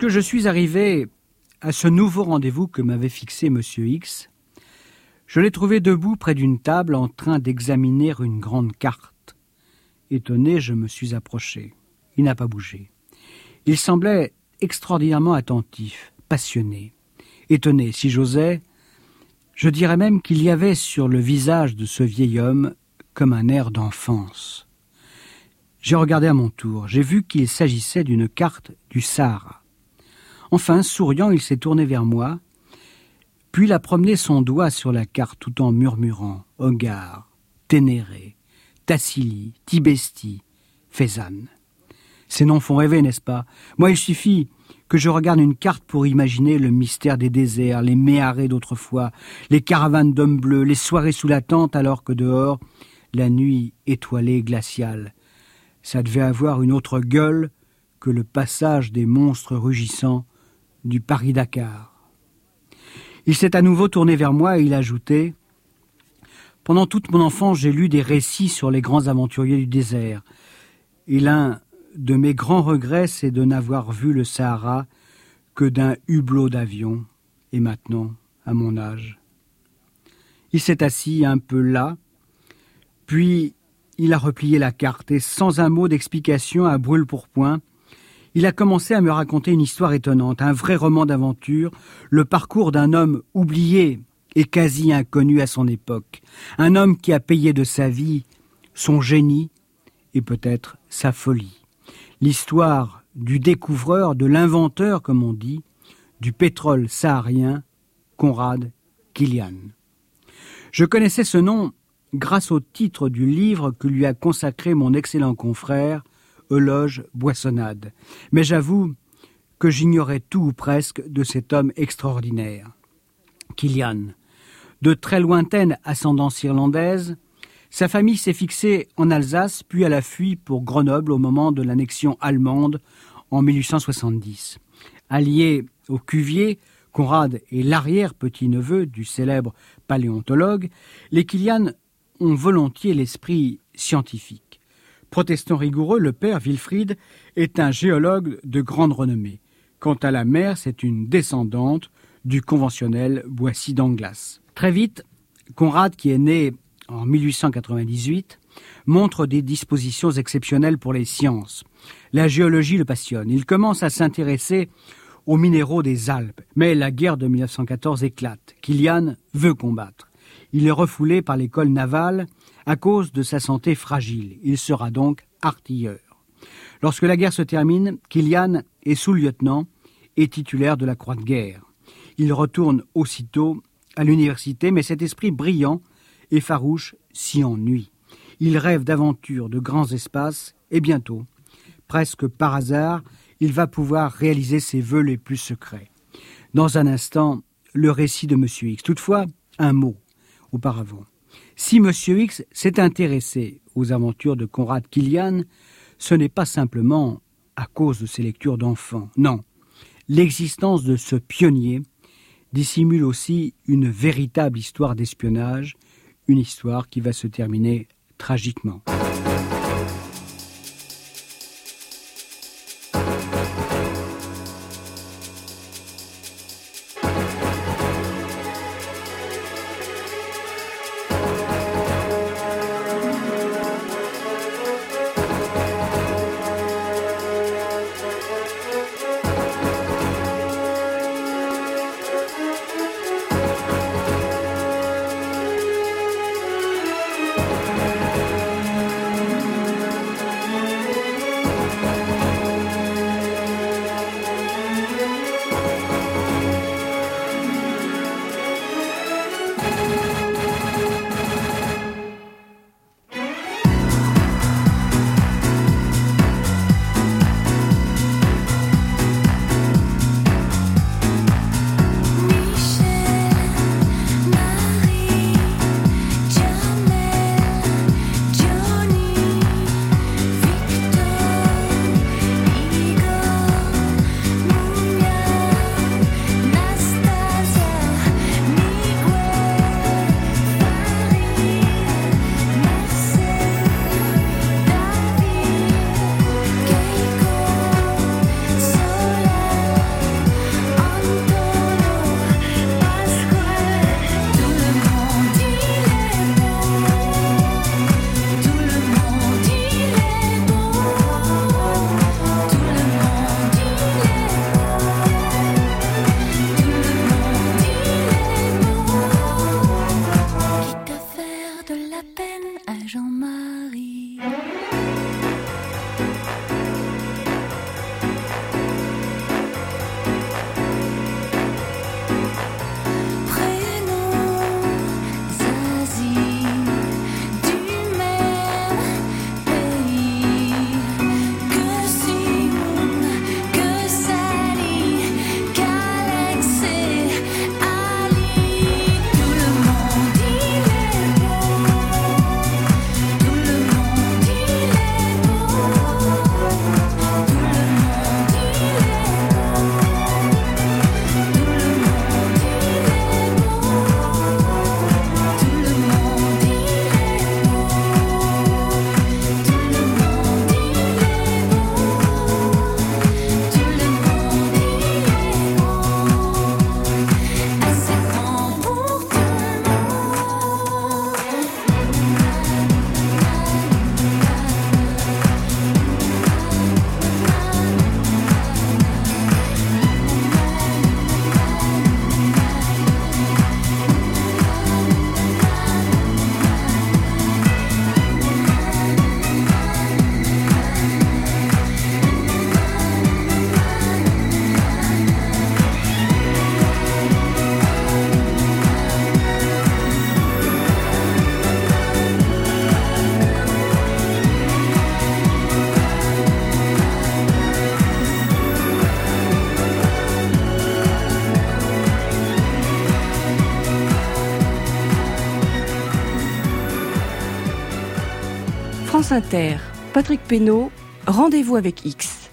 Lorsque je suis arrivé à ce nouveau rendez-vous que m'avait fixé Monsieur X, je l'ai trouvé debout près d'une table en train d'examiner une grande carte. Étonné, je me suis approché. Il n'a pas bougé. Il semblait extraordinairement attentif, passionné. Étonné, si j'osais, je dirais même qu'il y avait sur le visage de ce vieil homme comme un air d'enfance. J'ai regardé à mon tour, j'ai vu qu'il s'agissait d'une carte du Sahara. Enfin, souriant, il s'est tourné vers moi, puis il a promené son doigt sur la carte tout en murmurant Hogar, Ténéré, Tassili, Tibesti, Fézanne. Ces noms font rêver, n'est-ce pas? Moi, il suffit que je regarde une carte pour imaginer le mystère des déserts, les méharés d'autrefois, les caravanes d'hommes bleus, les soirées sous la tente alors que dehors, la nuit étoilée glaciale. Ça devait avoir une autre gueule que le passage des monstres rugissants du Paris-Dakar. Il s'est à nouveau tourné vers moi et il ajoutait Pendant toute mon enfance, j'ai lu des récits sur les grands aventuriers du désert. Et l'un de mes grands regrets, c'est de n'avoir vu le Sahara que d'un hublot d'avion. Et maintenant, à mon âge. Il s'est assis un peu là, puis il a replié la carte et sans un mot d'explication à brûle pour point, il a commencé à me raconter une histoire étonnante, un vrai roman d'aventure, le parcours d'un homme oublié et quasi inconnu à son époque, un homme qui a payé de sa vie son génie et peut-être sa folie. L'histoire du découvreur, de l'inventeur, comme on dit, du pétrole saharien, Conrad Kilian. Je connaissais ce nom grâce au titre du livre que lui a consacré mon excellent confrère, Euloge Boissonnade. Mais j'avoue que j'ignorais tout ou presque de cet homme extraordinaire. Kilian. De très lointaine ascendance irlandaise, sa famille s'est fixée en Alsace, puis à la fuit pour Grenoble au moment de l'annexion allemande en 1870. Allié au Cuvier, Conrad est l'arrière-petit-neveu du célèbre paléontologue, les Kilian ont volontiers l'esprit scientifique. Protestant rigoureux, le père Wilfried est un géologue de grande renommée. Quant à la mère, c'est une descendante du conventionnel Boissy d'Anglas. Très vite, Conrad, qui est né en 1898, montre des dispositions exceptionnelles pour les sciences. La géologie le passionne. Il commence à s'intéresser aux minéraux des Alpes. Mais la guerre de 1914 éclate. Kilian veut combattre. Il est refoulé par l'école navale à cause de sa santé fragile. Il sera donc artilleur. Lorsque la guerre se termine, Kilian est sous-lieutenant et titulaire de la Croix de guerre. Il retourne aussitôt à l'université, mais cet esprit brillant et farouche s'y ennuie. Il rêve d'aventures, de grands espaces, et bientôt, presque par hasard, il va pouvoir réaliser ses vœux les plus secrets. Dans un instant, le récit de M. X. Toutefois, un mot auparavant. Si M. X s'est intéressé aux aventures de Conrad Kilian, ce n'est pas simplement à cause de ses lectures d'enfants. Non, l'existence de ce pionnier dissimule aussi une véritable histoire d'espionnage, une histoire qui va se terminer tragiquement. France Inter, Patrick Pénaud, Rendez-vous avec X.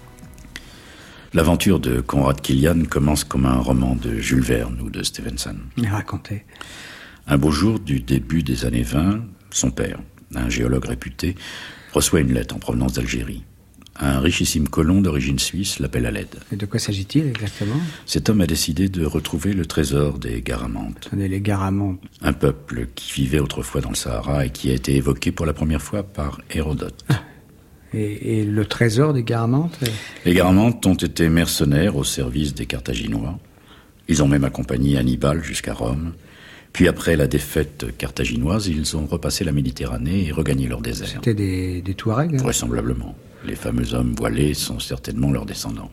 L'aventure de Conrad Killian commence comme un roman de Jules Verne ou de Stevenson. Racontez. Un beau jour du début des années 20, son père, un géologue réputé, reçoit une lettre en provenance d'Algérie. Un richissime colon d'origine suisse l'appelle à l'aide. Et de quoi s'agit-il exactement? Cet homme a décidé de retrouver le trésor des Garamantes. Les Garamantes. Un peuple qui vivait autrefois dans le Sahara et qui a été évoqué pour la première fois par Hérodote. Ah. Et, et, le trésor des Garamantes? Les Garamantes ont été mercenaires au service des Carthaginois. Ils ont même accompagné Hannibal jusqu'à Rome. Puis après la défaite carthaginoise, ils ont repassé la Méditerranée et regagné leur désert. C'était des, des Touaregs hein? Vraisemblablement. Les fameux hommes voilés sont certainement leurs descendants.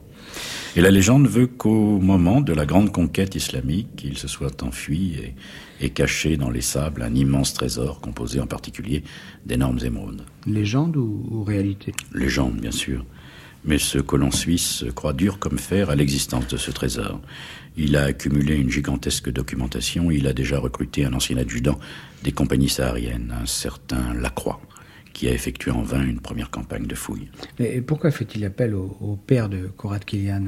Et la légende veut qu'au moment de la grande conquête islamique, ils se soient enfuis et, et cachés dans les sables un immense trésor composé en particulier d'énormes émeraudes. Légende ou, ou réalité? Légende, bien sûr. Mais ce colon suisse croit dur comme fer à l'existence de ce trésor. Il a accumulé une gigantesque documentation. Il a déjà recruté un ancien adjudant des compagnies sahariennes, un certain Lacroix, qui a effectué en vain une première campagne de fouilles. Et pourquoi fait-il appel au, au, père de Conrad Killian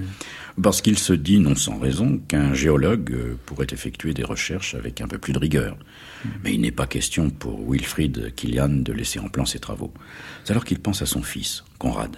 Parce qu'il se dit, non sans raison, qu'un géologue pourrait effectuer des recherches avec un peu plus de rigueur. Mmh. Mais il n'est pas question pour Wilfried Killian de laisser en plan ses travaux. C'est alors qu'il pense à son fils, Conrad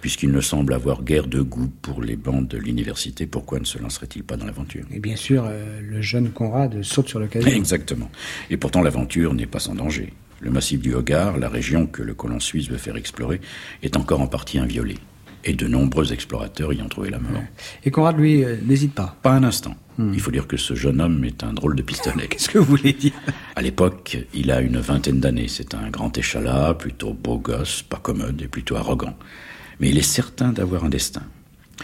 puisqu'il ne semble avoir guère de goût pour les bancs de l'université, pourquoi ne se lancerait-il pas dans l'aventure? Et bien sûr, euh, le jeune Conrad saute sur l'occasion. Exactement. Et pourtant, l'aventure n'est pas sans danger. Le massif du Hogar, la région que le colon suisse veut faire explorer, est encore en partie inviolée. Et de nombreux explorateurs y ont trouvé la mort. Et Conrad, lui, euh, n'hésite pas Pas un instant. Hmm. Il faut dire que ce jeune homme est un drôle de pistolet. Qu'est-ce que vous voulez dire? À l'époque, il a une vingtaine d'années. C'est un grand échalas, plutôt beau gosse, pas commode et plutôt arrogant mais il est certain d'avoir un destin.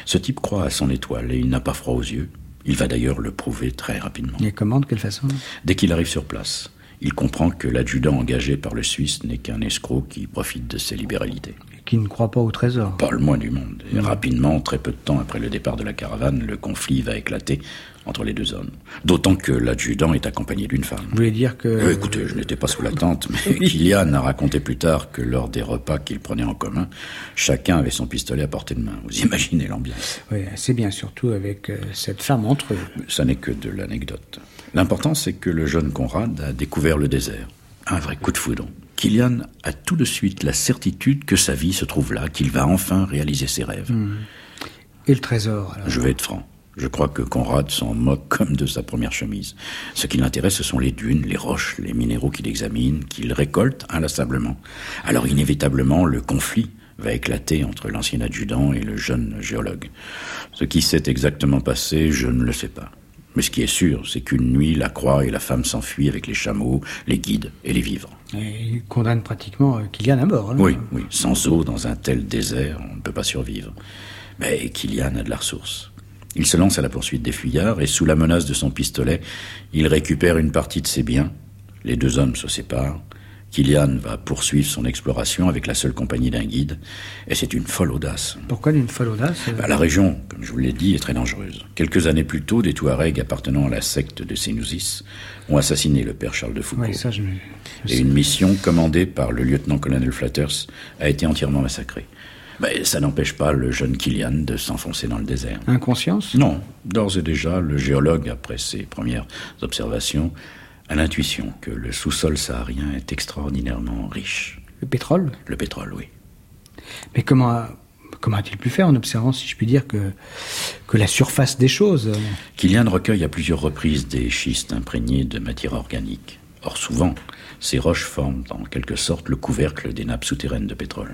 Ce type croit à son étoile et il n'a pas froid aux yeux. Il va d'ailleurs le prouver très rapidement. Et comment, de quelle façon? Dès qu'il arrive sur place, il comprend que l'adjudant engagé par le Suisse n'est qu'un escroc qui profite de ses libéralités. Qui ne croit pas au trésor Pas le moins du monde. Et rapidement, très peu de temps après le départ de la caravane, le conflit va éclater entre les deux hommes. D'autant que l'adjudant est accompagné d'une femme. Vous voulez dire que... Euh, écoutez, je n'étais pas sous la tente, mais. Kylian a raconté plus tard que lors des repas qu'ils prenaient en commun, chacun avait son pistolet à portée de main. Vous imaginez l'ambiance Oui, c'est bien, surtout avec euh, cette femme entre eux. Ça n'est que de l'anecdote. L'important, c'est que le jeune Conrad a découvert le désert. Un vrai coup de foudre. Kylian a tout de suite la certitude que sa vie se trouve là, qu'il va enfin réaliser ses rêves. Mmh. Et le trésor alors? Je vais être franc. Je crois que Conrad s'en moque comme de sa première chemise. Ce qui l'intéresse, ce sont les dunes, les roches, les minéraux qu'il examine, qu'il récolte inlassablement. Alors inévitablement, le conflit va éclater entre l'ancien adjudant et le jeune géologue. Ce qui s'est exactement passé, je ne le sais pas. Mais ce qui est sûr, c'est qu'une nuit, la croix et la femme s'enfuient avec les chameaux, les guides et les vivres. Et il condamne pratiquement euh, Kylian à mort. Hein oui, oui. Sans eau, dans un tel désert, on ne peut pas survivre. Mais Kylian a de la ressource. Il se lance à la poursuite des fuyards et, sous la menace de son pistolet, il récupère une partie de ses biens. Les deux hommes se séparent. Kylian va poursuivre son exploration avec la seule compagnie d'un guide, et c'est une folle audace. Pourquoi une folle audace bah, La région, comme je vous l'ai dit, est très dangereuse. Quelques années plus tôt, des Touaregs appartenant à la secte de Sénouzis ont assassiné le père Charles de Foucault. Oui, ça, je, je et une mission commandée par le lieutenant-colonel Flatters a été entièrement massacrée. Mais ça n'empêche pas le jeune Kylian de s'enfoncer dans le désert. Inconscience? Non. D'ores et déjà, le géologue, après ses premières observations, a l'intuition que le sous-sol saharien est extraordinairement riche. Le pétrole Le pétrole, oui. Mais comment, comment a-t-il pu faire en observant, si je puis dire, que, que la surface des choses Kylian recueille à plusieurs reprises des schistes imprégnés de matière organique. Or, souvent, ces roches forment en quelque sorte le couvercle des nappes souterraines de pétrole.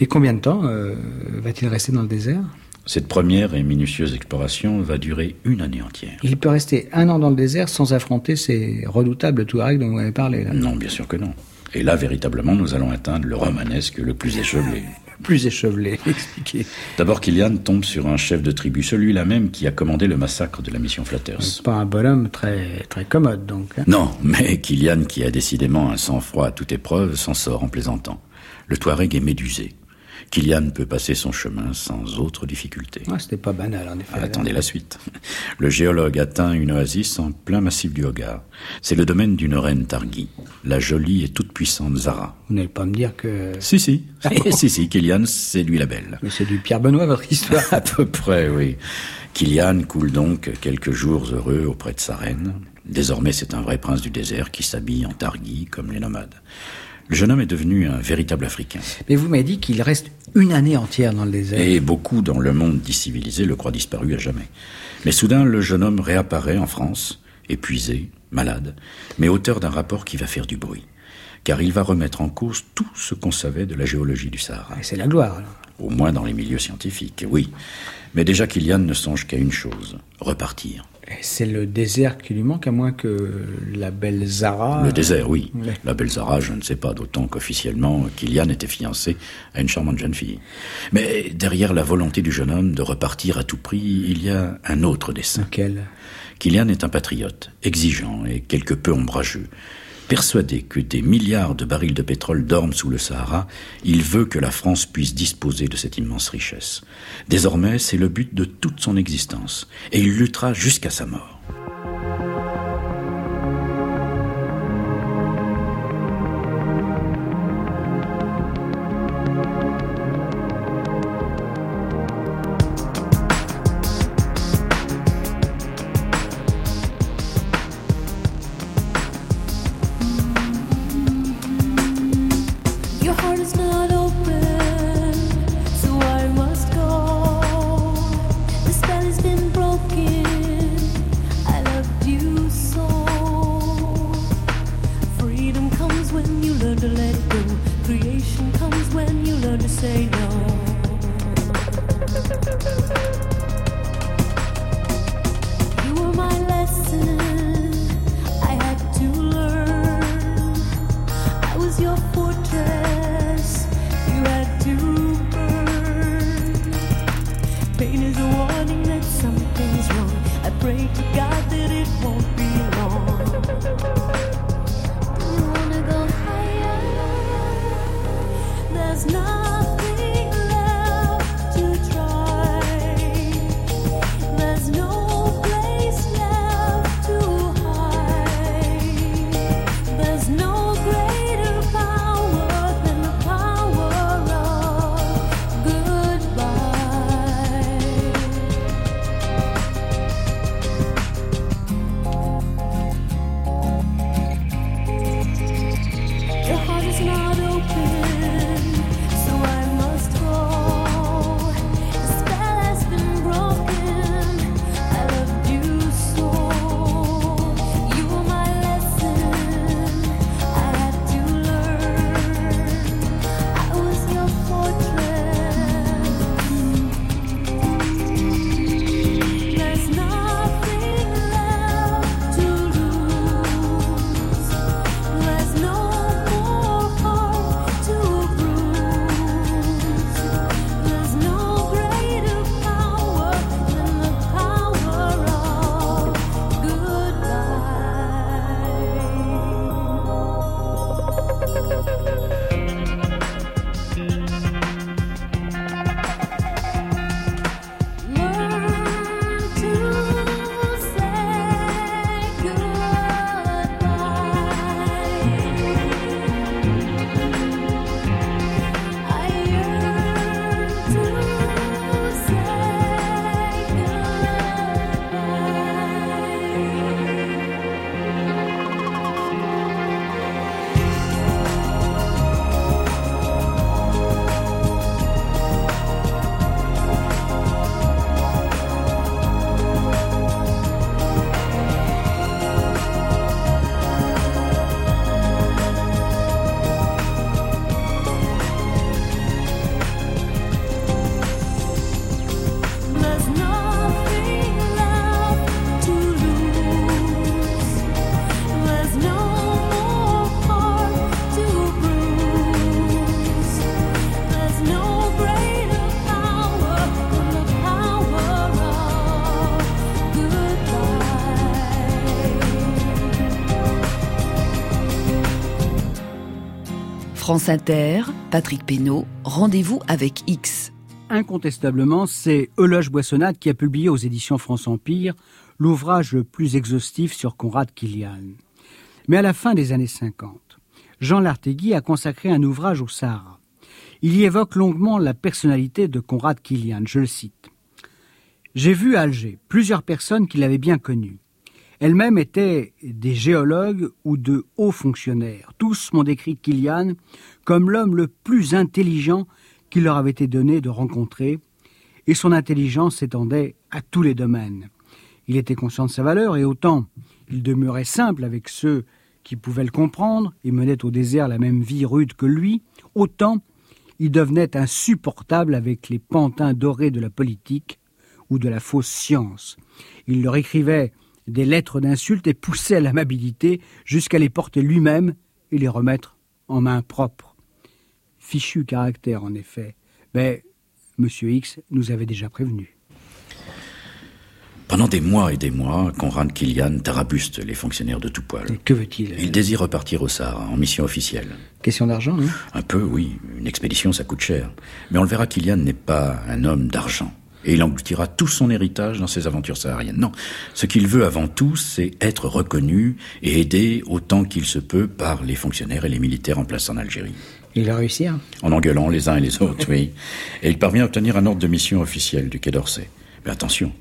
Et combien de temps euh, va-t-il rester dans le désert? Cette première et minutieuse exploration va durer une année entière. Il peut rester un an dans le désert sans affronter ces redoutables Touaregs dont vous avez parlé là. Non, bien sûr que non. Et là, véritablement, nous allons atteindre le romanesque le plus échevelé. plus échevelé, expliquez. D'abord, Kylian tombe sur un chef de tribu, celui-là même qui a commandé le massacre de la mission Flatters. Pas un bonhomme très, très commode, donc. Hein. Non, mais Kylian, qui a décidément un sang-froid à toute épreuve, s'en sort en plaisantant. Le Touareg est médusé. Kylian peut passer son chemin sans autre difficulté. Ah, C'était pas banal, en effet. Attendez la suite. Le géologue atteint une oasis en plein massif du Hogar. C'est le domaine d'une reine Targui, la jolie et toute puissante Zara. Vous n'allez pas me dire que... Si, si. si, si, Kylian, c'est lui la belle. Mais c'est du Pierre Benoît, votre histoire. À peu près, oui. Kylian coule donc quelques jours heureux auprès de sa reine. Désormais, c'est un vrai prince du désert qui s'habille en Targui comme les nomades. Le jeune homme est devenu un véritable Africain. Mais vous m'avez dit qu'il reste une année entière dans le désert. Et beaucoup dans le monde discivilisé le croient disparu à jamais. Mais soudain, le jeune homme réapparaît en France, épuisé, malade, mais auteur d'un rapport qui va faire du bruit. Car il va remettre en cause tout ce qu'on savait de la géologie du Sahara. Et c'est la gloire, alors. Au moins dans les milieux scientifiques, oui. Mais déjà Kylian ne songe qu'à une chose, repartir. C'est le désert qui lui manque, à moins que la belle Zara... Le désert, oui. Ouais. La belle Zara, je ne sais pas, d'autant qu'officiellement, Kylian était fiancé à une charmante jeune fille. Mais derrière la volonté du jeune homme de repartir à tout prix, il y a un autre dessein. Lequel? Kylian est un patriote, exigeant et quelque peu ombrageux. Persuadé que des milliards de barils de pétrole dorment sous le Sahara, il veut que la France puisse disposer de cette immense richesse. Désormais, c'est le but de toute son existence, et il luttera jusqu'à sa mort. France Inter, Patrick Pénaud, rendez-vous avec X. Incontestablement, c'est Euloge Boissonnade qui a publié aux éditions France Empire l'ouvrage le plus exhaustif sur Conrad Kilian. Mais à la fin des années 50, Jean Lartegui a consacré un ouvrage au Sahara. Il y évoque longuement la personnalité de Conrad Kilian, je le cite. J'ai vu à Alger plusieurs personnes qui l'avaient bien connu. Elles-mêmes étaient des géologues ou de hauts fonctionnaires. Tous m'ont décrit Kilian comme l'homme le plus intelligent qu'il leur avait été donné de rencontrer, et son intelligence s'étendait à tous les domaines. Il était conscient de sa valeur, et autant il demeurait simple avec ceux qui pouvaient le comprendre et menaient au désert la même vie rude que lui, autant il devenait insupportable avec les pantins dorés de la politique ou de la fausse science. Il leur écrivait des lettres d'insultes et poussait à l'amabilité jusqu'à les porter lui-même et les remettre en main propre. Fichu caractère, en effet. Mais M. X nous avait déjà prévenu. Pendant des mois et des mois, Conrad Kilian tarabuste les fonctionnaires de tout poil. Et que veut-il? Il désire repartir au Sahara en mission officielle. Question d'argent, hein Un peu, oui. Une expédition, ça coûte cher. Mais on le verra, Kilian n'est pas un homme d'argent. Et il engloutira tout son héritage dans ses aventures sahariennes. Non, ce qu'il veut avant tout, c'est être reconnu et aidé autant qu'il se peut par les fonctionnaires et les militaires en place en Algérie. Il a réussi, hein? En engueulant les uns et les autres, oui. Et il parvient à obtenir un ordre de mission officiel du Quai d'Orsay. Mais attention,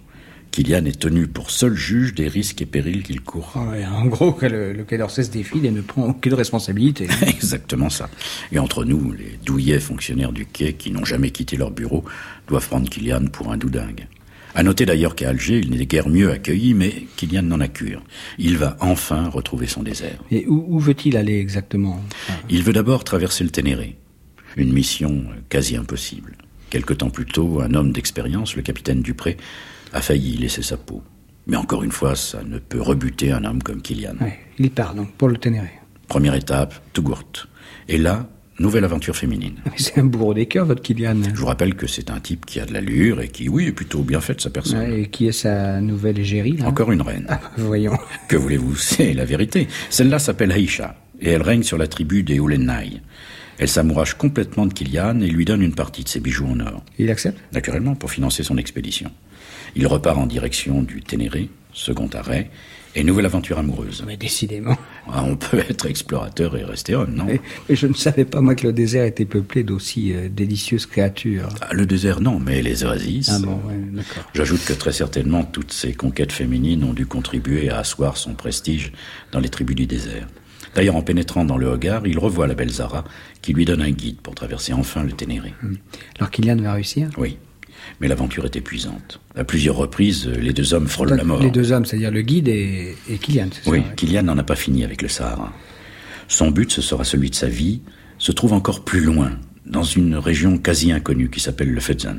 Kilian est tenu pour seul juge des risques et périls qu'il court. Ah ouais, En gros, que le, le Quai d'Orsay se défile et ne prend aucune responsabilité. Exactement ça. Et entre nous, les douillets fonctionnaires du quai qui n'ont jamais quitté leur bureau doivent prendre Kilian pour un doudingue. À noter d'ailleurs qu'à Alger, il n'est guère mieux accueilli, mais Kilian n'en a cure. Il va enfin retrouver son désert. Et où, où veut-il aller exactement? Il veut d'abord traverser le Ténéré. Une mission quasi impossible. Quelque temps plus tôt, un homme d'expérience, le capitaine Dupré, a failli laisser sa peau. Mais encore une fois, ça ne peut rebuter un homme comme Kilian. ouais, Il part donc pour le Ténéré. Première étape, Tougourt. Et là, nouvelle aventure féminine. Mais C'est un bourreau des cœurs, votre Kylian. Je vous rappelle que c'est un type qui a de l'allure et qui, oui, est plutôt bien fait de sa personne. Ouais, et qui est sa nouvelle égérie, là Encore une reine. Ah, Voyons. Que voulez-vous? C'est la vérité. Celle-là s'appelle Aïcha et elle règne sur la tribu des Oulenai. Elle s'amourache complètement de Kilian et lui donne une partie de ses bijoux en or. Il accepte? Naturellement, pour financer son expédition. Il repart en direction du Ténéré, second arrêt, et nouvelle aventure amoureuse. Mais décidément. Ah, on peut être explorateur et rester homme, non? Mais, mais je ne savais pas, moi, que le désert était peuplé d'aussi euh, délicieuses créatures. Ah, Le désert, non, mais les oasis. Ah bon, ouais, d'accord. J'ajoute que très certainement toutes ces conquêtes féminines ont dû contribuer à asseoir son prestige dans les tribus du désert. D'ailleurs, en pénétrant dans le Hogar, il revoit la belle Zara, qui lui donne un guide pour traverser enfin le Ténéré. Alors Kylian va réussir? Oui, mais l'aventure est épuisante. À plusieurs reprises, les deux hommes frôlent la mort. Les deux hommes, c'est-à-dire le guide et, et Kylian, c'est Oui, ça ouais. Kilian n'en a pas fini avec le Sahara. Son but, ce sera celui de sa vie, se trouve encore plus loin, dans une région quasi inconnue qui s'appelle le Fezzan.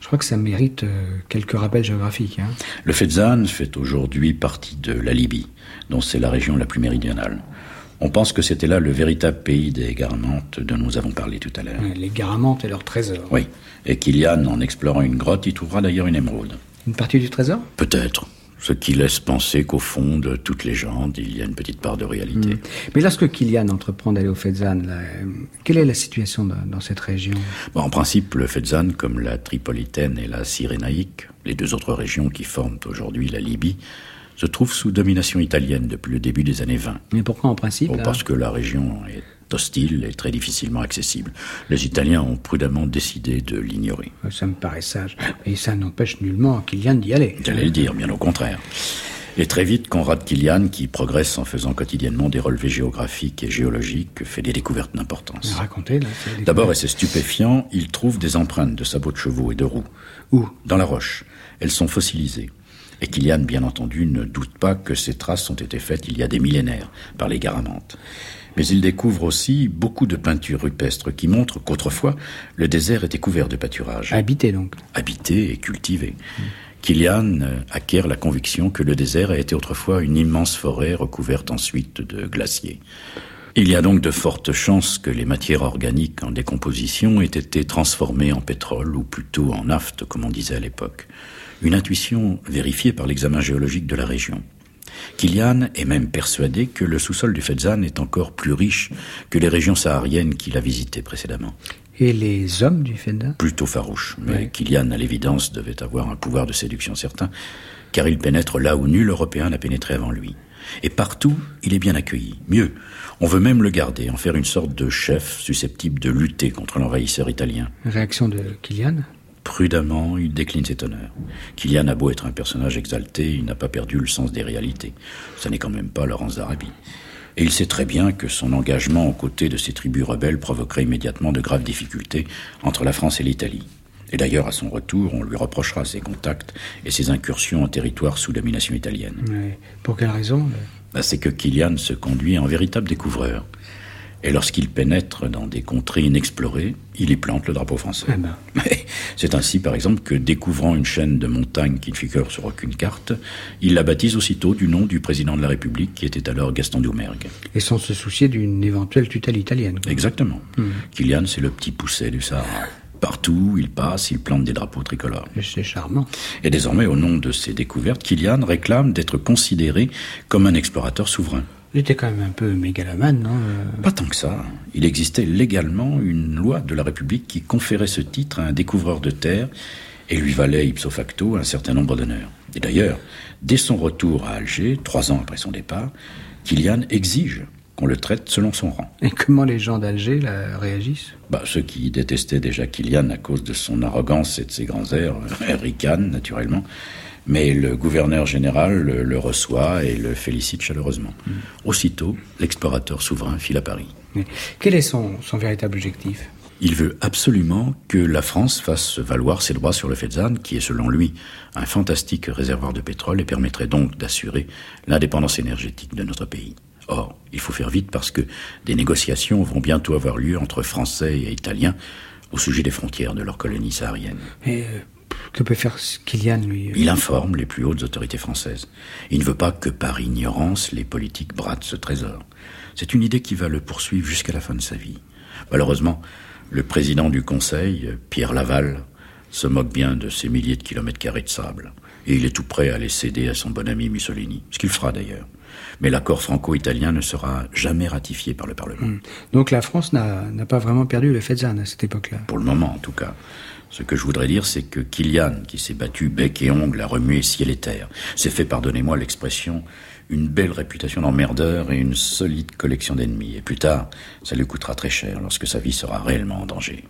Je crois que ça mérite euh, quelques rappels géographiques. Hein. Le Fezzan fait aujourd'hui partie de la Libye, dont c'est la région la plus méridionale. On pense que c'était là le véritable pays des Garamantes dont nous avons parlé tout à l'heure. Les garamantes et leurs trésors. Oui, et Kilian, en explorant une grotte, y trouvera d'ailleurs une émeraude. Une partie du trésor? Peut-être. Ce qui laisse penser qu'au fond de toute légende, il y a une petite part de réalité. Mais lorsque Kylian entreprend d'aller au Fezzan, là, quelle est la situation dans, dans cette région? Bon, en principe, le Fezzan, comme la Tripolitaine et la Cyrénaïque, les deux autres régions qui forment aujourd'hui la Libye, se trouvent sous domination italienne depuis le début des années 20. Mais pourquoi en principe là parce que la région est hostile et très difficilement accessible. Les Italiens ont prudemment décidé de l'ignorer. Ça me paraît sage. Et ça n'empêche nullement Kylian d'y aller. J'allais le dire, bien au contraire. Et très vite, Conrad Kilian, qui progresse en faisant quotidiennement des relevés géographiques et géologiques, fait des découvertes d'importance. Racontez, là. D'abord, et c'est stupéfiant, il trouve des empreintes de sabots de chevaux et de roues. Où? Dans la roche. Elles sont fossilisées. Et Kilian, bien entendu, ne doute pas que ces traces ont été faites il y a des millénaires par les Garamantes. Mais il découvre aussi beaucoup de peintures rupestres qui montrent qu'autrefois, le désert était couvert de pâturages, Habité donc. habité et cultivé. Kilian acquiert la conviction que le désert a été autrefois une immense forêt recouverte ensuite de glaciers. Il y a donc de fortes chances que les matières organiques en décomposition aient été transformées en pétrole ou plutôt en nafte, comme on disait à l'époque. Une intuition vérifiée par l'examen géologique de la région. Kilian est même persuadé que le sous-sol du Fezzan est encore plus riche que les régions sahariennes qu'il a visitées précédemment. Et les hommes du Fenda Plutôt farouche, mais Ouais. Kilian, à l'évidence, devait avoir un pouvoir de séduction certain, car il pénètre là où nul Européen n'a pénétré avant lui. Et partout, il est bien accueilli. Mieux, on veut même le garder, en faire une sorte de chef susceptible de lutter contre l'envahisseur italien. Réaction de Kilian Prudemment, il décline cet honneur. Kilian a beau être un personnage exalté, il n'a pas perdu le sens des réalités. Ça n'est quand même pas Laurence d'Arabie. Et il sait très bien que son engagement aux côtés de ces tribus rebelles provoquerait immédiatement de graves difficultés entre la France et l'Italie. Et d'ailleurs, à son retour, on lui reprochera ses contacts et ses incursions en territoire sous domination italienne. Pour quelle raison Bah, C'est que Kilian se conduit en véritable découvreur. Et lorsqu'il pénètre dans des contrées inexplorées, il y plante le drapeau français. Eh ben. C'est ainsi, par exemple, que découvrant une chaîne de montagnes qui ne figure sur aucune carte, il la baptise aussitôt du nom du président de la République, qui était alors Gaston Doumergue. Et sans se soucier d'une éventuelle tutelle italienne. Exactement. Kilian, c'est le petit pousset du Sahara. Partout il passe, il plante des drapeaux tricolores. C'est charmant. Et désormais, au nom de ces découvertes, Kilian réclame d'être considéré comme un explorateur souverain. Il était quand même un peu mégalomane, non euh, Pas tant que ça. Il existait légalement une loi de la République qui conférait ce titre à un découvreur de terre et lui valait ipso facto un certain nombre d'honneurs. Et d'ailleurs, dès son retour à Alger, trois ans après son départ, Kilian exige qu'on le traite selon son rang. Et comment les gens d'Alger là, réagissent? Bah, ceux qui détestaient déjà Kilian à cause de son arrogance et de ses grands airs, ricanent naturellement. Mais le gouverneur général le, le reçoit et le félicite chaleureusement. Aussitôt, l'explorateur souverain file à Paris. Mais Quel est son, son véritable objectif? Il veut absolument que la France fasse valoir ses droits sur le Fezzan, qui est selon lui un fantastique réservoir de pétrole et permettrait donc d'assurer l'indépendance énergétique de notre pays. Or, il faut faire vite parce que des négociations vont bientôt avoir lieu entre Français et Italiens au sujet des frontières de leur colonie saharienne. Et euh, que peut faire Kilian, lui euh Il informe les plus hautes autorités françaises. Il ne veut pas que par ignorance les politiques bradent ce trésor. C'est une idée qui va le poursuivre jusqu'à la fin de sa vie. Malheureusement, le président du Conseil, Pierre Laval, se moque bien de ces milliers de kilomètres carrés de sable. Et il est tout prêt à les céder à son bon ami Mussolini, ce qu'il fera d'ailleurs. Mais l'accord franco-italien ne sera jamais ratifié par le Parlement. Donc la France n'a pas vraiment perdu le Fezzan à cette époque-là. Pour le moment, en tout cas. Ce que je voudrais dire, c'est que Kilian, qui s'est battu bec et ongle à remuer ciel et terre, s'est fait, pardonnez-moi l'expression, une belle réputation d'emmerdeur et une solide collection d'ennemis. Et plus tard, ça lui coûtera très cher lorsque sa vie sera réellement en danger.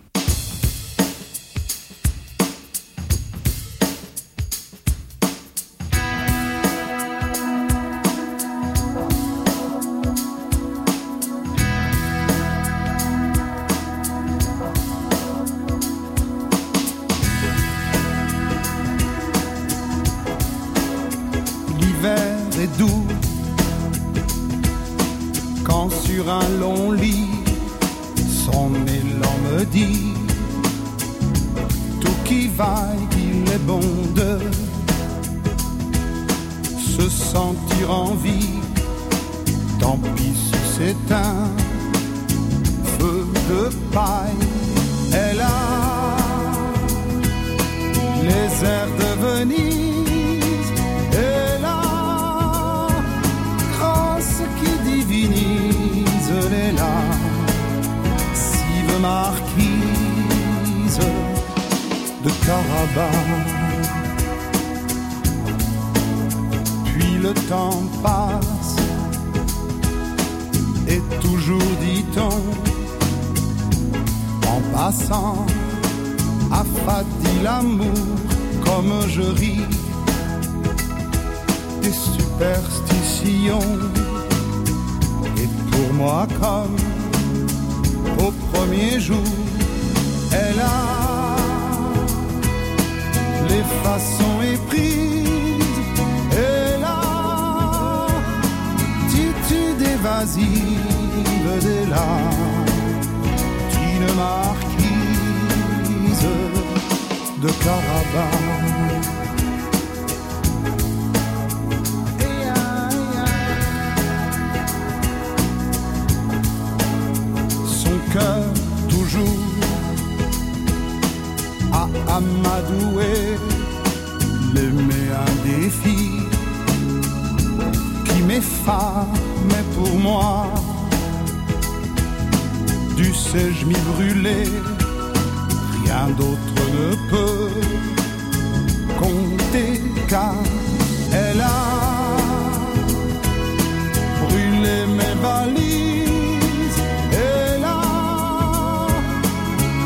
C'est un feu de paille. Elle a les airs de Venise et la grâce qui divinise les lascives marquises de Carabas. Puis le temps passe toujours dit-on en passant affadit l'amour comme je ris des superstitions. Et pour moi comme au premier jour, elle a les façons éprises et l'attitude évasive de la marquise de Carabas. Son cœur toujours à amadouer, l'aimer un défi. mes femmes et pour moi. Du sais, je m'y brûlais, rien d'autre ne peut compter car elle a brûlé mes valises. Et là,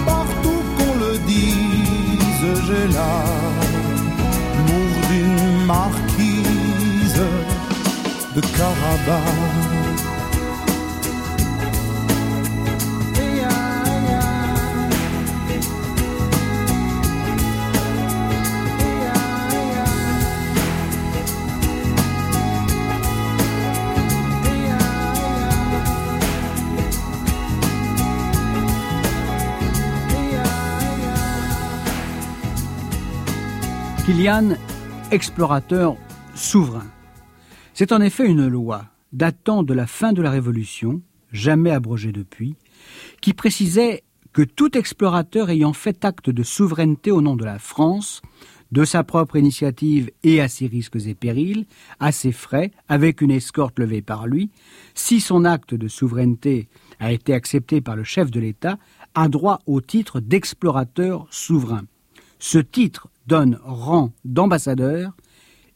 partout qu'on le dise, j'ai l'amour d'une marquise de Carabas. Kilian, explorateur souverain. C'est en effet une loi datant de la fin de la Révolution, jamais abrogée depuis, qui précisait que tout explorateur ayant fait acte de souveraineté au nom de la France, de sa propre initiative et à ses risques et périls, à ses frais, avec une escorte levée par lui, si son acte de souveraineté a été accepté par le chef de l'État, a droit au titre d'explorateur souverain. Ce titre donne rang d'ambassadeur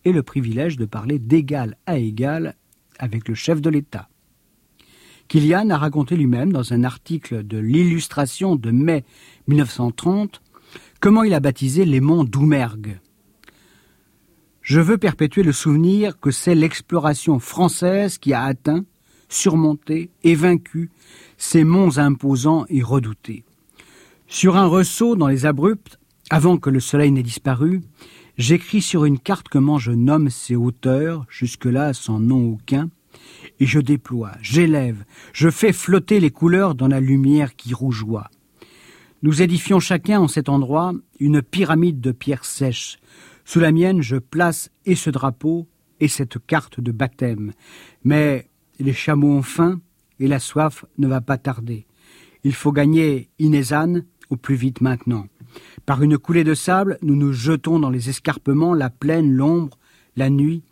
et le privilège de parler d'égal à égal avec le chef de l'État. Kilian a raconté lui-même dans un article de l'illustration de mai 1930 comment il a baptisé les monts d'Oumergue. Je veux perpétuer le souvenir que c'est l'exploration française qui a atteint, surmonté et vaincu ces monts imposants et redoutés. Sur un ressaut dans les abrupts, avant que le soleil n'ait disparu, j'écris sur une carte comment je nomme ces hauteurs, jusque-là sans nom aucun, et je déploie, j'élève, je fais flotter les couleurs dans la lumière qui rougeoie. Nous édifions chacun en cet endroit une pyramide de pierres sèches. Sous la mienne, je place et ce drapeau et cette carte de baptême. Mais les chameaux ont faim et la soif ne va pas tarder. Il faut gagner Inézanne au plus vite maintenant. Par une coulée de sable, nous nous jetons dans les escarpements, la plaine, l'ombre, la nuit,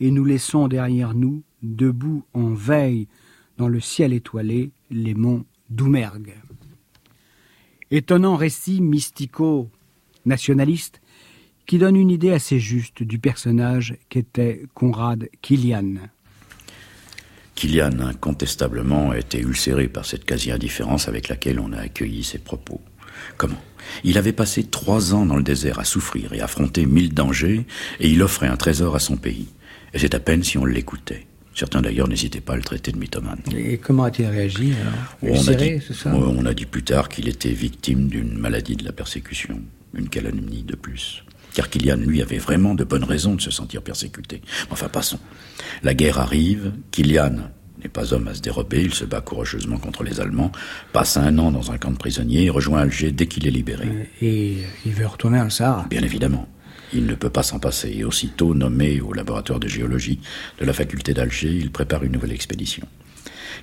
et nous laissons derrière nous, debout en veille, dans le ciel étoilé, les monts d'Oumergue. Étonnant récit mystico-nationaliste qui donne une idée assez juste du personnage qu'était Conrad Kilian. Kilian, incontestablement, a été ulcéré par cette quasi-indifférence avec laquelle on a accueilli ses propos. Comment? Il avait passé trois ans dans le désert à souffrir et affronter mille dangers, et il offrait un trésor à son pays. Et c'est à peine si on l'écoutait. Certains d'ailleurs n'hésitaient pas à le traiter de mythomane. Et comment a-t-il réagi alors On a, dit, ça on a dit plus tard qu'il était victime d'une maladie de la persécution, une calomnie de plus. Car Kilian, lui, avait vraiment de bonnes raisons de se sentir persécuté. Enfin, passons. La guerre arrive, Kilian n'est pas homme à se dérober, il se bat courageusement contre les Allemands, passe un an dans un camp de prisonniers et rejoint Alger dès qu'il est libéré. Et il veut retourner en Sahara. Bien évidemment. Il ne peut pas s'en passer, et aussitôt nommé au laboratoire de géologie de la faculté d'Alger, il prépare une nouvelle expédition.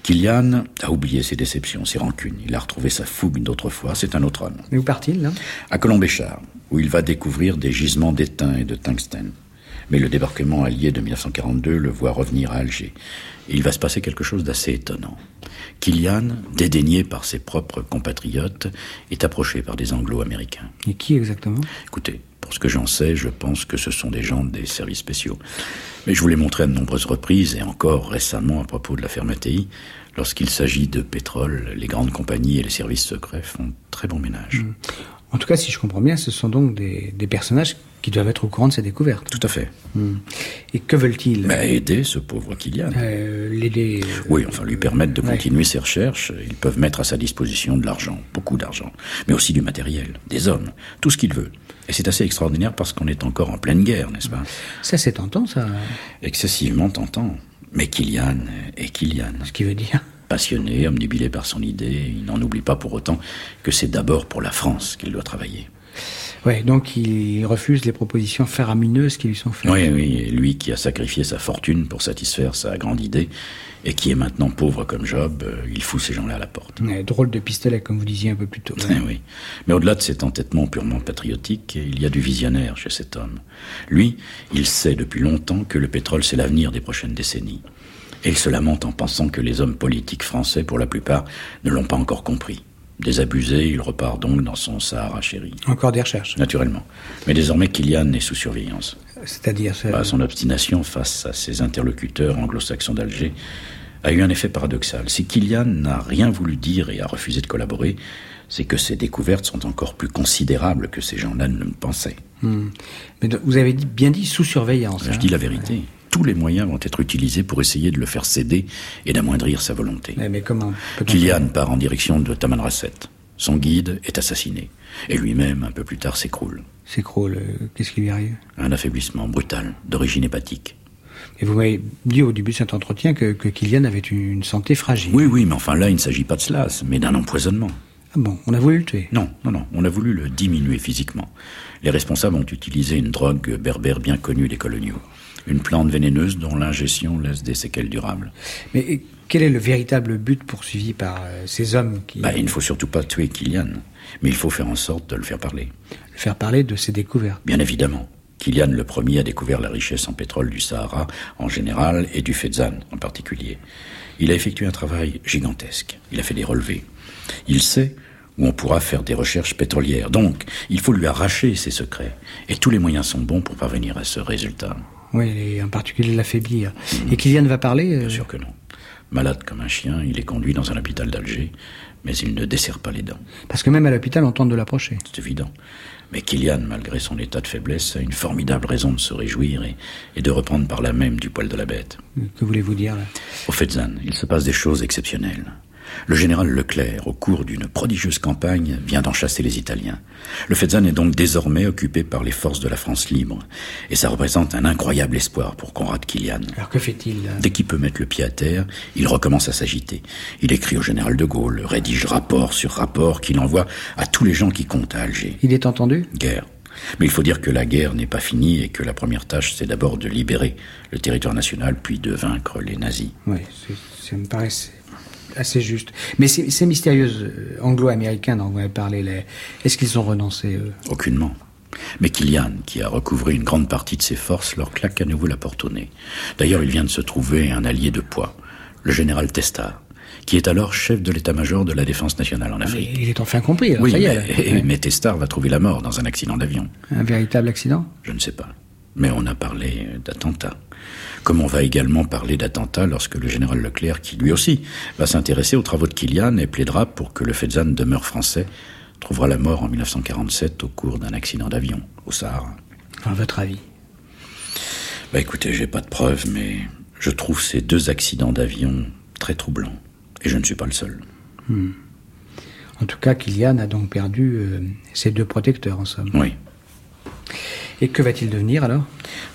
Kilian a oublié ses déceptions, ses rancunes. Il a retrouvé sa fougue d'autrefois. C'est un autre homme. Mais où part-il, là? À Colombéchard, où il va découvrir des gisements d'étain et de tungstène. Mais le débarquement allié de 1942 le voit revenir à Alger. Et il va se passer quelque chose d'assez étonnant. Kilian, dédaigné par ses propres compatriotes, est approché par des anglo-américains. Et qui exactement? Écoutez, pour ce que j'en sais, je pense que ce sont des gens des services spéciaux. Mais je vous l'ai montré à de nombreuses reprises, et encore récemment à propos de l'affaire Mattei, lorsqu'il s'agit de pétrole, les grandes compagnies et les services secrets font très bon ménage. Mm. En tout cas, si je comprends bien, ce sont donc des, des personnages qui doivent être au courant de ces découvertes. Tout à fait. Mm. Et que veulent-ils aider ce pauvre Kilian. euh, L'aider. euh, Oui, enfin lui permettre de ouais. continuer ses recherches. Ils peuvent mettre à sa disposition de l'argent, beaucoup d'argent, mais aussi du matériel, des hommes, tout ce qu'il veut. Et c'est assez extraordinaire parce qu'on est encore en pleine guerre, n'est-ce pas? Ça, c'est tentant, ça. Excessivement tentant. Mais Kilian est Kilian. Ce qui veut dire. Passionné, omnibilé par son idée, il n'en oublie pas pour autant que c'est d'abord pour la France qu'il doit travailler. Ouais, donc il refuse les propositions faramineuses qui lui sont faites. Oui, oui, et lui qui a sacrifié sa fortune pour satisfaire sa grande idée, et qui est maintenant pauvre comme Job, euh, il fout ces gens-là à la porte. Ouais, drôle de pistolet, comme vous disiez un peu plus tôt. Oui. Mais au-delà de cet entêtement purement patriotique, il y a du visionnaire chez cet homme. Lui, il sait depuis longtemps que le pétrole, c'est l'avenir des prochaines décennies. Et il se lamente en pensant que les hommes politiques français, pour la plupart, ne l'ont pas encore compris. Désabusé, il repart donc dans son Sahara chéri. Encore des recherches. Naturellement. Mais désormais, Kilian est sous surveillance. C'est-à-dire ça- Bah, son obstination face à ses interlocuteurs anglo-saxons d'Alger a eu un effet paradoxal. Si Kilian n'a rien voulu dire et a refusé de collaborer, c'est que ses découvertes sont encore plus considérables que ces gens-là ne le pensaient. Hmm. Mais vous avez dit- bien dit sous surveillance. Je hein. dis la vérité. Tous les moyens vont être utilisés pour essayer de le faire céder et d'amoindrir sa volonté. Mais, mais comment Kilian part en direction de Tamanrasset. Son guide est assassiné. Et lui-même, un peu plus tard, s'écroule. s'écroule euh, Qu'est-ce qui lui arrive? Un affaiblissement brutal, d'origine hépatique. Et vous m'avez dit au début de cet entretien que, que Kylian avait une santé fragile. Oui, oui, mais enfin là, il ne s'agit pas de cela, mais d'un empoisonnement. Ah bon, on a voulu le tuer? Non, non, non, on a voulu le diminuer physiquement. Les responsables ont utilisé une drogue berbère bien connue des coloniaux. Une plante vénéneuse dont l'ingestion laisse des séquelles durables. Mais quel est le véritable but poursuivi par euh, ces hommes qui Bah, il ne faut surtout pas tuer Kilian, mais il faut faire en sorte de le faire parler. le faire parler de ses découvertes Bien évidemment. Kilian le premier a découvert la richesse en pétrole du Sahara en général et du Fezzan en particulier. Il a effectué un travail gigantesque. Il a fait des relevés. Il sait où on pourra faire des recherches pétrolières. Donc, il faut lui arracher ses secrets. Et tous les moyens sont bons pour parvenir à ce résultat. Oui, et en particulier l'affaiblir. Et Kylian va parler euh, Bien sûr que non. Malade comme un chien, il est conduit dans un hôpital d'Alger, mais il ne desserre pas les dents. Parce que même à l'hôpital, on tente de l'approcher. C'est évident. Mais Kilian, malgré son état de faiblesse, a une formidable raison de se réjouir et, et de reprendre par là même du poil de la bête. Que voulez-vous dire là? Au Fezzan, il se passe des choses exceptionnelles. Le général Leclerc, au cours d'une prodigieuse campagne, vient d'en chasser les Italiens. Le Fezzan est donc désormais occupé par les forces de la France libre, et ça représente un incroyable espoir pour Conrad Kilian. Alors que fait-il? Dès qu'il peut mettre le pied à terre, il recommence à s'agiter. Il écrit au général de Gaulle, rédige rapport sur rapport qu'il envoie à tous les gens qui comptent à Alger. Il est entendu? Guerre. Mais il faut dire que la guerre n'est pas finie et que la première tâche, c'est d'abord de libérer le territoire national, puis de vaincre les nazis. Oui, ça me paraît c'est assez juste. Mais ces, mystérieuses euh, anglo-américains dont vous avez parlé, est-ce qu'ils ont renoncé eux? Aucunement. Mais Kilian, qui a recouvré une grande partie de ses forces, leur claque à nouveau la porte au nez. D'ailleurs, il vient de se trouver un allié de poids, le général Testard, qui est alors chef de l'état-major de la défense nationale en Afrique. Il est enfin compris, alors Oui, ça y est. mais. Ouais. mais Testard va trouver la mort dans un accident d'avion. Un véritable accident? Je ne sais pas. Mais on a parlé d'attentat. Comme on va également parler d'attentat lorsque le général Leclerc, qui lui aussi va s'intéresser aux travaux de Kilian et plaidera pour que le Fezzan demeure français, trouvera la mort en 1947 au cours d'un accident d'avion au Sahara. À votre avis? Bah écoutez, j'ai pas de preuves, mais je trouve ces deux accidents d'avion très troublants. Et je ne suis pas le seul. En tout cas, Kylian a donc perdu euh, ses deux protecteurs, en somme. Oui. Et que va-t-il devenir alors?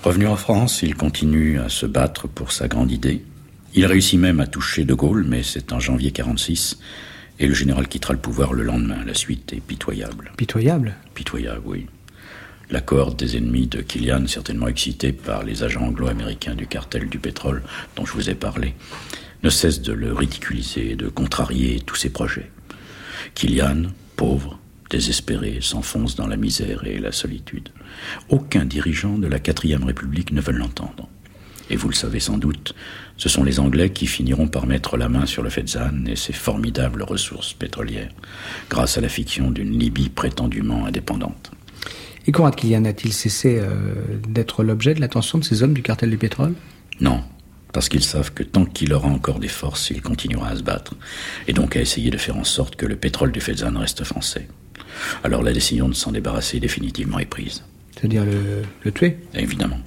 Revenu en France, il continue à se battre pour sa grande idée. Il réussit même à toucher De Gaulle, mais c'est en janvier 46, et le général quittera le pouvoir le lendemain. La suite est pitoyable. Pitoyable? Pitoyable, oui. La cohorte des ennemis de Kilian, certainement excitée par les agents anglo-américains du cartel du pétrole dont je vous ai parlé, ne cesse de le ridiculiser et de contrarier tous ses projets. Kilian, pauvre, désespéré, s'enfonce dans la misère et la solitude. Aucun dirigeant de la quatrième République ne veut l'entendre. Et vous le savez sans doute, ce sont les Anglais qui finiront par mettre la main sur le Fezzan et ses formidables ressources pétrolières, grâce à la fiction d'une Libye prétendument indépendante. Et Conrad Kylian a-t-il cessé euh, d'être l'objet de l'attention de ces hommes du cartel du pétrole? Non, parce qu'ils savent que tant qu'il aura encore des forces, il continuera à se battre, et donc à essayer de faire en sorte que le pétrole du Fezzan reste français. Alors la décision de s'en débarrasser définitivement est prise. C'est-à-dire le, le tuer Évidemment.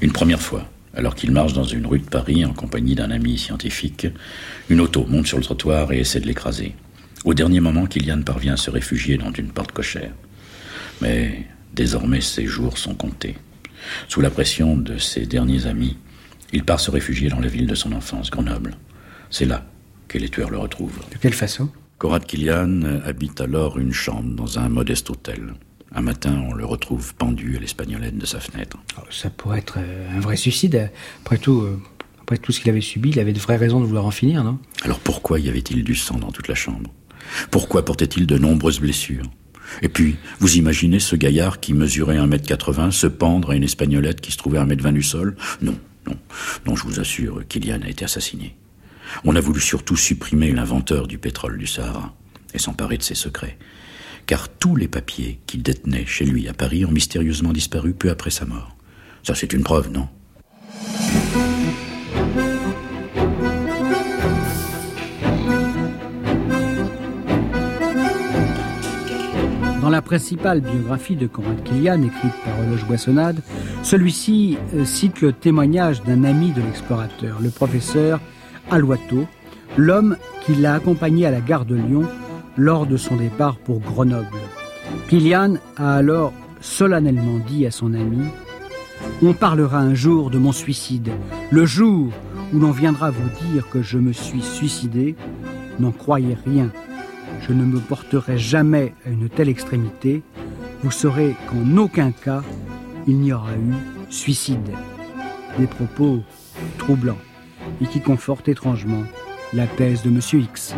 Une première fois, alors qu'il marche dans une rue de Paris en compagnie d'un ami scientifique, une auto monte sur le trottoir et essaie de l'écraser. Au dernier moment, Kylian parvient à se réfugier dans une porte cochère. Mais désormais, ses jours sont comptés. Sous la pression de ses derniers amis, il part se réfugier dans la ville de son enfance, Grenoble. C'est là que les tueurs le retrouvent. De quelle façon? Conrad Kilian habite alors une chambre dans un modeste hôtel. Un matin, on le retrouve pendu à l'espagnolette de sa fenêtre. Oh, Ça pourrait être euh, un vrai suicide. Après tout, euh, après tout ce qu'il avait subi, il avait de vraies raisons de vouloir en finir, non? Alors pourquoi y avait-il du sang dans toute la chambre? Pourquoi portait-il de nombreuses blessures? Et puis, vous imaginez ce gaillard qui mesurait 1m80 se pendre à une espagnolette qui se trouvait à 1m20 du sol? Non, Non, non, je vous assure, Kylian a été assassiné. On a voulu surtout supprimer l'inventeur du pétrole du Sahara et s'emparer de ses secrets. Car tous les papiers qu'il détenait chez lui à Paris ont mystérieusement disparu peu après sa mort. Ça, c'est une preuve, non? Dans la principale biographie de Conrad Kilian, écrite par Eloge Boissonnade, celui-ci euh, cite le témoignage d'un ami de l'explorateur, le professeur Aloiseau, l'homme qui l'a accompagné à la gare de Lyon lors de son départ pour Grenoble. Kilian a alors solennellement dit à son ami On parlera un jour de mon suicide. Le jour où l'on viendra vous dire que je me suis suicidé, n'en croyez rien. Je ne me porterai jamais à une telle extrémité. Vous saurez qu'en aucun cas il n'y aura eu suicide. Des propos troublants et qui confortent étrangement la thèse de M. X.